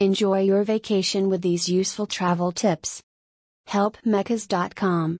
Enjoy your vacation with these useful travel tips. HelpMeChas.com.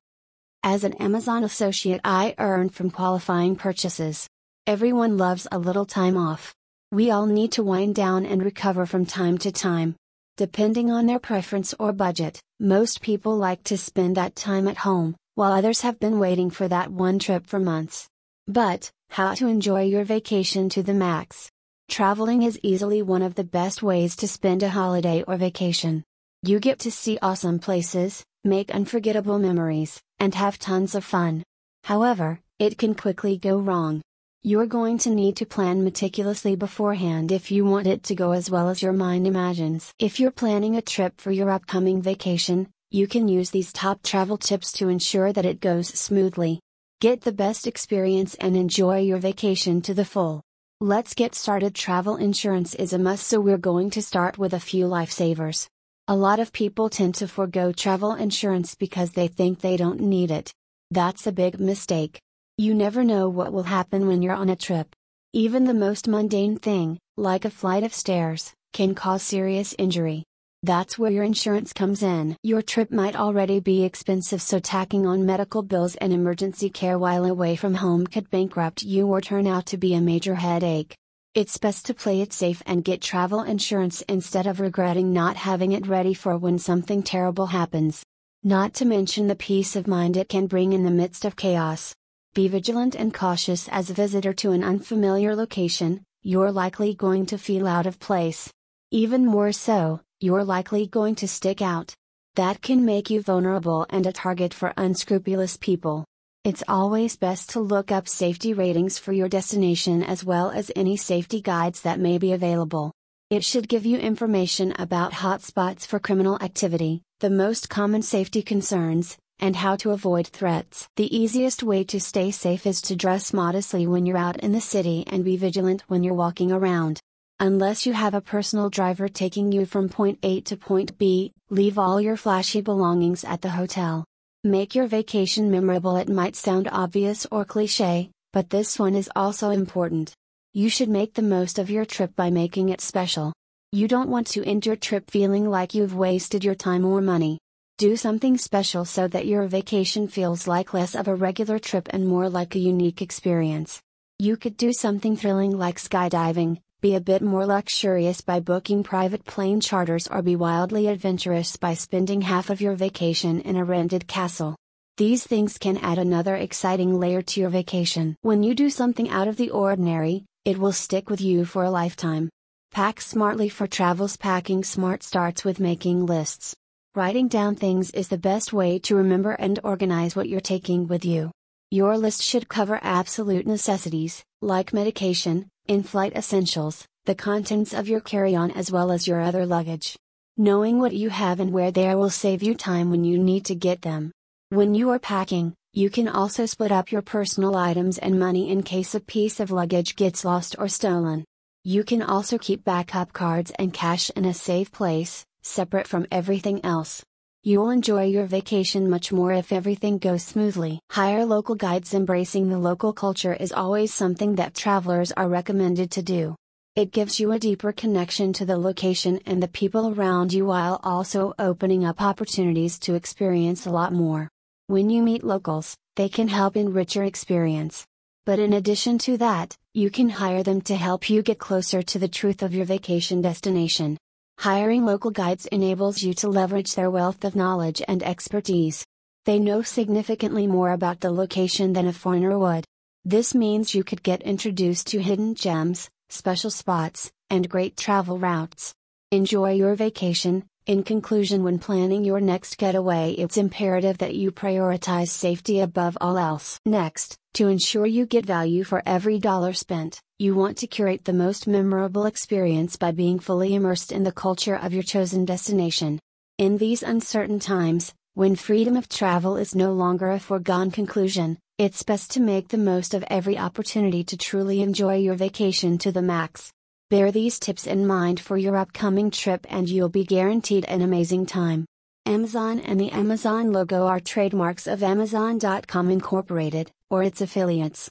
As an Amazon associate, I earn from qualifying purchases. Everyone loves a little time off. We all need to wind down and recover from time to time. Depending on their preference or budget, most people like to spend that time at home, while others have been waiting for that one trip for months. But, how to enjoy your vacation to the max? Traveling is easily one of the best ways to spend a holiday or vacation. You get to see awesome places, make unforgettable memories, and have tons of fun. However, it can quickly go wrong. You're going to need to plan meticulously beforehand if you want it to go as well as your mind imagines. If you're planning a trip for your upcoming vacation, you can use these top travel tips to ensure that it goes smoothly. Get the best experience and enjoy your vacation to the full. Let's get started. Travel insurance is a must, so we're going to start with a few lifesavers. A lot of people tend to forego travel insurance because they think they don't need it. That's a big mistake. You never know what will happen when you're on a trip. Even the most mundane thing, like a flight of stairs, can cause serious injury. That's where your insurance comes in. Your trip might already be expensive, so tacking on medical bills and emergency care while away from home could bankrupt you or turn out to be a major headache. It's best to play it safe and get travel insurance instead of regretting not having it ready for when something terrible happens. Not to mention the peace of mind it can bring in the midst of chaos. Be vigilant and cautious as a visitor to an unfamiliar location, you're likely going to feel out of place. Even more so, you're likely going to stick out. That can make you vulnerable and a target for unscrupulous people. It's always best to look up safety ratings for your destination as well as any safety guides that may be available. It should give you information about hotspots for criminal activity, the most common safety concerns, and how to avoid threats. The easiest way to stay safe is to dress modestly when you're out in the city and be vigilant when you're walking around. Unless you have a personal driver taking you from point A to point B, leave all your flashy belongings at the hotel. Make your vacation memorable. It might sound obvious or cliche, but this one is also important. You should make the most of your trip by making it special. You don't want to end your trip feeling like you've wasted your time or money. Do something special so that your vacation feels like less of a regular trip and more like a unique experience. You could do something thrilling like skydiving, be a bit more luxurious by booking private plane charters or be wildly adventurous by spending half of your vacation in a rented castle. These things can add another exciting layer to your vacation. When you do something out of the ordinary, it will stick with you for a lifetime. Pack smartly for travels. Packing smart starts with making lists. Writing down things is the best way to remember and organize what you're taking with you. Your list should cover absolute necessities, like medication, in flight essentials, the contents of your carry on as well as your other luggage. Knowing what you have and where they are will save you time when you need to get them. When you are packing, you can also split up your personal items and money in case a piece of luggage gets lost or stolen. You can also keep backup cards and cash in a safe place, separate from everything else. You'll enjoy your vacation much more if everything goes smoothly. Hire local guides. Embracing the local culture is always something that travelers are recommended to do. It gives you a deeper connection to the location and the people around you while also opening up opportunities to experience a lot more. When you meet locals, they can help enrich your experience. But in addition to that, you can hire them to help you get closer to the truth of your vacation destination. Hiring local guides enables you to leverage their wealth of knowledge and expertise. They know significantly more about the location than a foreigner would. This means you could get introduced to hidden gems, special spots, and great travel routes. Enjoy your vacation, in conclusion, when planning your next getaway, it's imperative that you prioritize safety above all else. Next, to ensure you get value for every dollar spent, you want to curate the most memorable experience by being fully immersed in the culture of your chosen destination. In these uncertain times, when freedom of travel is no longer a foregone conclusion, it's best to make the most of every opportunity to truly enjoy your vacation to the max. Bear these tips in mind for your upcoming trip and you'll be guaranteed an amazing time. Amazon and the Amazon logo are trademarks of Amazon.com Incorporated, or its affiliates.